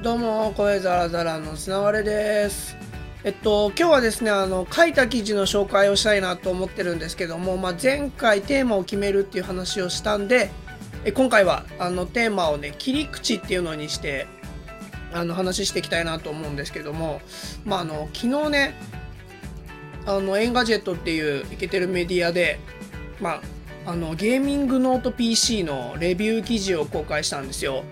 どうも、声ザラザラのすながれです。えっと、今日はですね、あの、書いた記事の紹介をしたいなと思ってるんですけども、まあ、前回テーマを決めるっていう話をしたんで、え今回は、あの、テーマをね、切り口っていうのにして、あの、話していきたいなと思うんですけども、まあ、あの、昨日ね、あの、エンガジェットっていうイケてるメディアで、まあ、あの、ゲーミングノート PC のレビュー記事を公開したんですよ。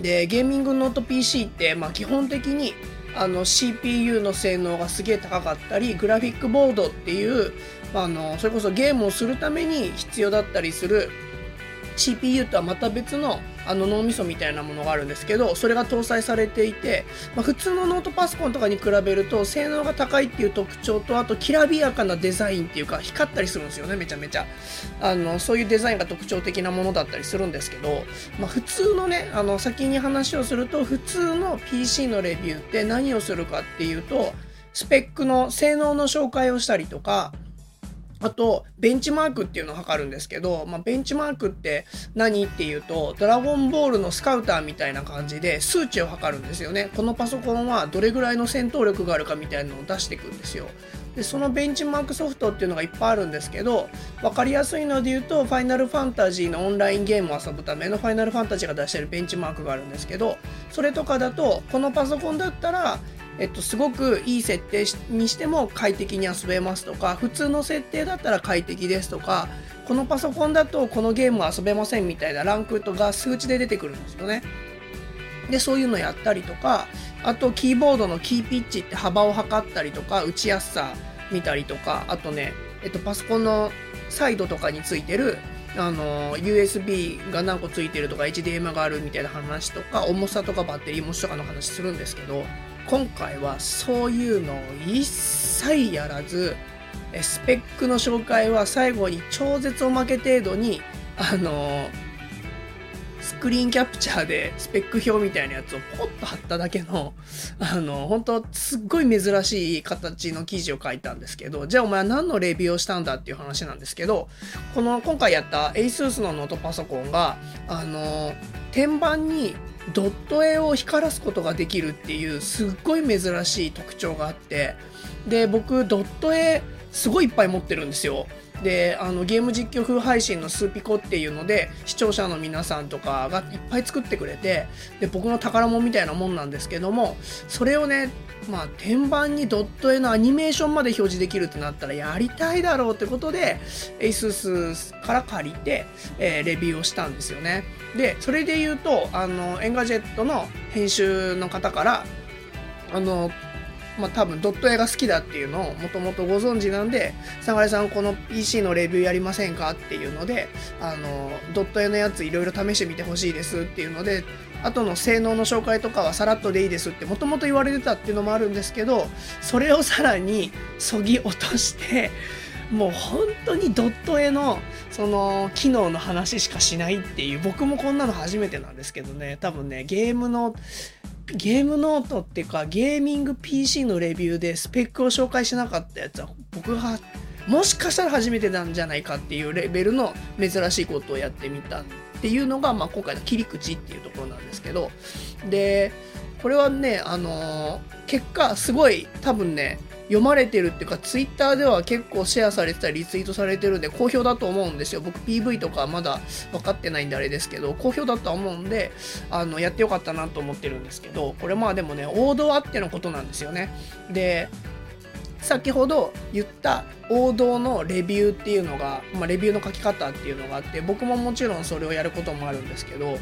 でゲーミングノート PC って、まあ、基本的にあの CPU の性能がすげえ高かったりグラフィックボードっていう、まあ、あのそれこそゲームをするために必要だったりする CPU とはまた別のあの脳みそみたいなものがあるんですけどそれが搭載されていて、まあ、普通のノートパソコンとかに比べると性能が高いっていう特徴とあときらびやかなデザインっていうか光ったりするんですよねめちゃめちゃ。あのそういうデザインが特徴的なものだったりするんですけど、まあ、普通のねあの先に話をすると普通の PC のレビューって何をするかっていうとスペックの性能の紹介をしたりとかあと、ベンチマークっていうのを測るんですけど、まあ、ベンチマークって何っていうと、ドラゴンボールのスカウターみたいな感じで数値を測るんですよね。このパソコンはどれぐらいの戦闘力があるかみたいなのを出していくんですよ。で、そのベンチマークソフトっていうのがいっぱいあるんですけど、わかりやすいので言うと、ファイナルファンタジーのオンラインゲームを遊ぶためのファイナルファンタジーが出してるベンチマークがあるんですけど、それとかだと、このパソコンだったら、えっと、すごくいい設定にしても快適に遊べますとか普通の設定だったら快適ですとかこのパソコンだとこのゲームは遊べませんみたいなランクとか数値で出てくるんですよね。でそういうのやったりとかあとキーボードのキーピッチって幅を測ったりとか打ちやすさ見たりとかあとね、えっと、パソコンのサイドとかについてるあの USB が何個ついてるとか HDMI があるみたいな話とか重さとかバッテリー持ちとかの話するんですけど今回はそういうのを一切やらずスペックの紹介は最後に超絶おまけ程度にあのスクリーンキャプチャーでスペック表みたいなやつをポッと貼っただけのあの本当すっごい珍しい形の記事を書いたんですけどじゃあお前は何のレビューをしたんだっていう話なんですけどこの今回やった ASUS のノートパソコンがあの天板にドット絵を光らすことができるっていうすっごい珍しい特徴があって。で僕ドット絵すごいいっぱい持ってるんですよ。であのゲーム実況風配信のスーピコっていうので視聴者の皆さんとかがいっぱい作ってくれてで僕の宝物みたいなもんなんですけどもそれをねまあ天板にドット絵のアニメーションまで表示できるってなったらやりたいだろうってことで ASUS から借りて、えー、レビューをしたんですよね。でそれで言うとあの Engadget の編集の方からあのまあ、多分ドット絵が好きだっていうのをもともとご存知なんで「相良さんこの PC のレビューやりませんか?」っていうのであのドット絵のやついろいろ試してみてほしいですっていうので後の性能の紹介とかはさらっとでいいですってもともと言われてたっていうのもあるんですけどそれをさらにそぎ落としてもう本当にドット絵のその機能の話しかしないっていう僕もこんなの初めてなんですけどね多分ねゲームのゲームノートっていうかゲーミング PC のレビューでスペックを紹介しなかったやつは僕がもしかしたら初めてなんじゃないかっていうレベルの珍しいことをやってみたっていうのが、まあ、今回の切り口っていうところなんですけど。でこれはねあのー、結果すごい多分ね読まれてるっていうかツイッターでは結構シェアされてたりリツイートされてるんで好評だと思うんですよ。僕 PV とかまだ分かってないんであれですけど好評だとは思うんであのやってよかったなと思ってるんですけどこれまあでもね王道あってのことなんですよね。で先ほど言った王道のレビューっていうのが、まあ、レビューの書き方っていうのがあって僕ももちろんそれをやることもあるんですけど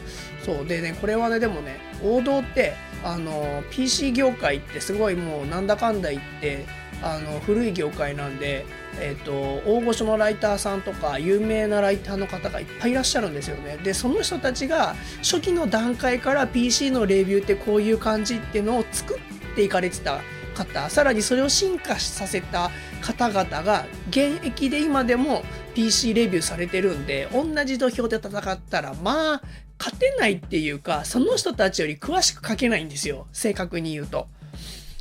そうでねこれはねでもね王道ってあの PC 業界ってすごいもうなんだかんだ言ってあの古い業界なんで、えーと、大御所のライターさんとか有名なライターの方がいっぱいいらっしゃるんですよね。でその人たちが初期の段階から PC のレビューってこういう感じっていうのを作っていかれてた方さらにそれを進化させた方々が現役で今でも PC レビューされてるんで同じ土俵で戦ったらまあ勝てないっていうかその人たちより詳しく書けないんですよ正確に言うと。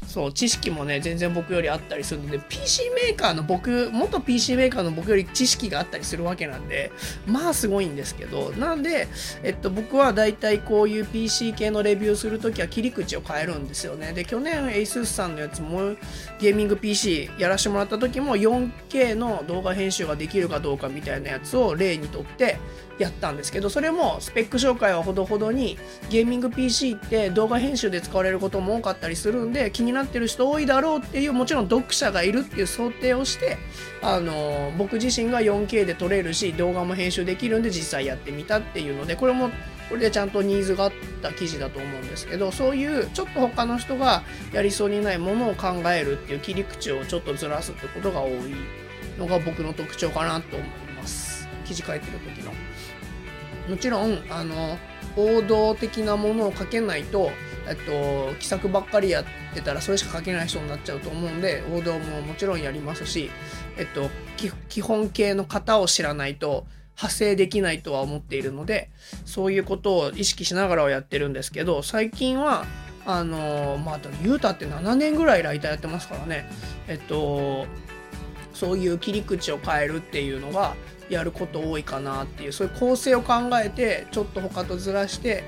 そう知識もね全然僕よりあったりするので PC メーカーの僕元 PC メーカーの僕より知識があったりするわけなんでまあすごいんですけどなんで、えっと、僕はだいたいこういう PC 系のレビューするときは切り口を変えるんですよね。で去年 ASUS さんのやつもゲーミング PC やらせてもらった時も 4K の動画編集ができるかどうかみたいなやつを例にとってやったんですけどそれもスペック紹介はほどほどにゲーミング PC って動画編集で使われることも多かったりするんで気になってる人多いだろうっていうもちろん読者がいるっていう想定をしてあの僕自身が 4K で撮れるし動画も編集できるんで実際やってみたっていうのでこれもこれでちゃんとニーズがあった記事だと思うんですけどそういうちょっと他の人がやりそうにないものを考えるっていう切り口をちょっとずらすってことが多いのが僕の特徴かなと思います記事書いてる時の。もちろんあの王道的なものを書けないとえっと、奇策ばっかりやってたらそれしか書けない人になっちゃうと思うんで王道ももちろんやりますし、えっと、基本形の型を知らないと派生できないとは思っているのでそういうことを意識しながらはやってるんですけど最近はあのまあ言うたって7年ぐらいライターやってますからね。えっとそういう切り口を変えるっていうのがやること多いかなっていうそういう構成を考えてちょっと他とずらして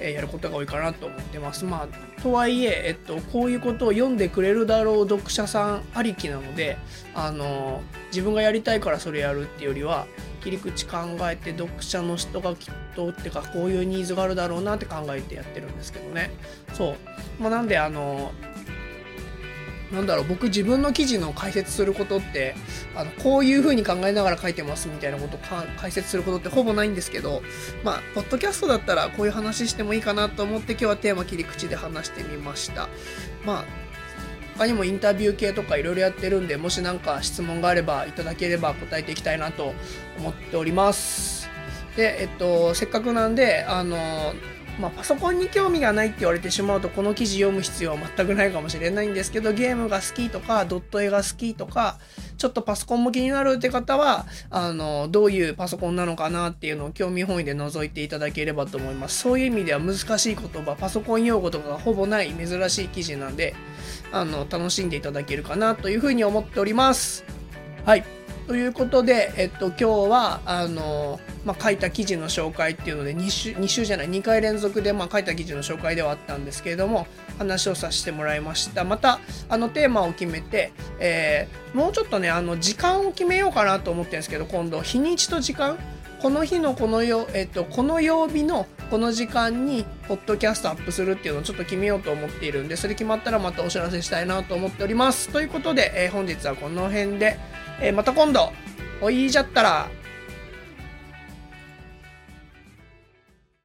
えやることが多いかなと思ってます。まあ、とはいえ、えっと、こういうことを読んでくれるだろう読者さんありきなので、あの自分がやりたいからそれやるっていうよりは切り口考えて読者の人がきっとってかこういうニーズがあるだろうなって考えてやってるんですけどね。そう。まあ、なんであのなんだろう僕自分の記事の解説することってあのこういう風に考えながら書いてますみたいなことを解説することってほぼないんですけどまあポッドキャストだったらこういう話してもいいかなと思って今日はテーマ切り口で話してみました。まあ他にもインタビュー系とかいろいろやってるんでもし何か質問があればいただければ答えていきたいなと思っております。でえっとせっかくなんであのまあ、パソコンに興味がないって言われてしまうとこの記事読む必要は全くないかもしれないんですけどゲームが好きとかドット絵が好きとかちょっとパソコンも気になるって方はあのどういうパソコンなのかなっていうのを興味本位で覗いていただければと思います。そういう意味では難しい言葉パソコン用語とかがほぼない珍しい記事なんであの楽しんでいただけるかなというふうに思っております。はい。ということで、えっと、今日はあの、まあ、書いた記事の紹介っていうので2週 ,2 週じゃない2回連続で、まあ、書いた記事の紹介ではあったんですけれども話をさせてもらいました。またあのテーマを決めて、えー、もうちょっとねあの時間を決めようかなと思ってるんですけど今度日にちと時間。この日のこのよ、えっと、この曜日のこの時間にポッドキャストアップするっていうのをちょっと決めようと思っているんでそれ決まったらまたお知らせしたいなと思っております。ということで、えー、本日はこの辺で。えー、また今度。おいじゃったら。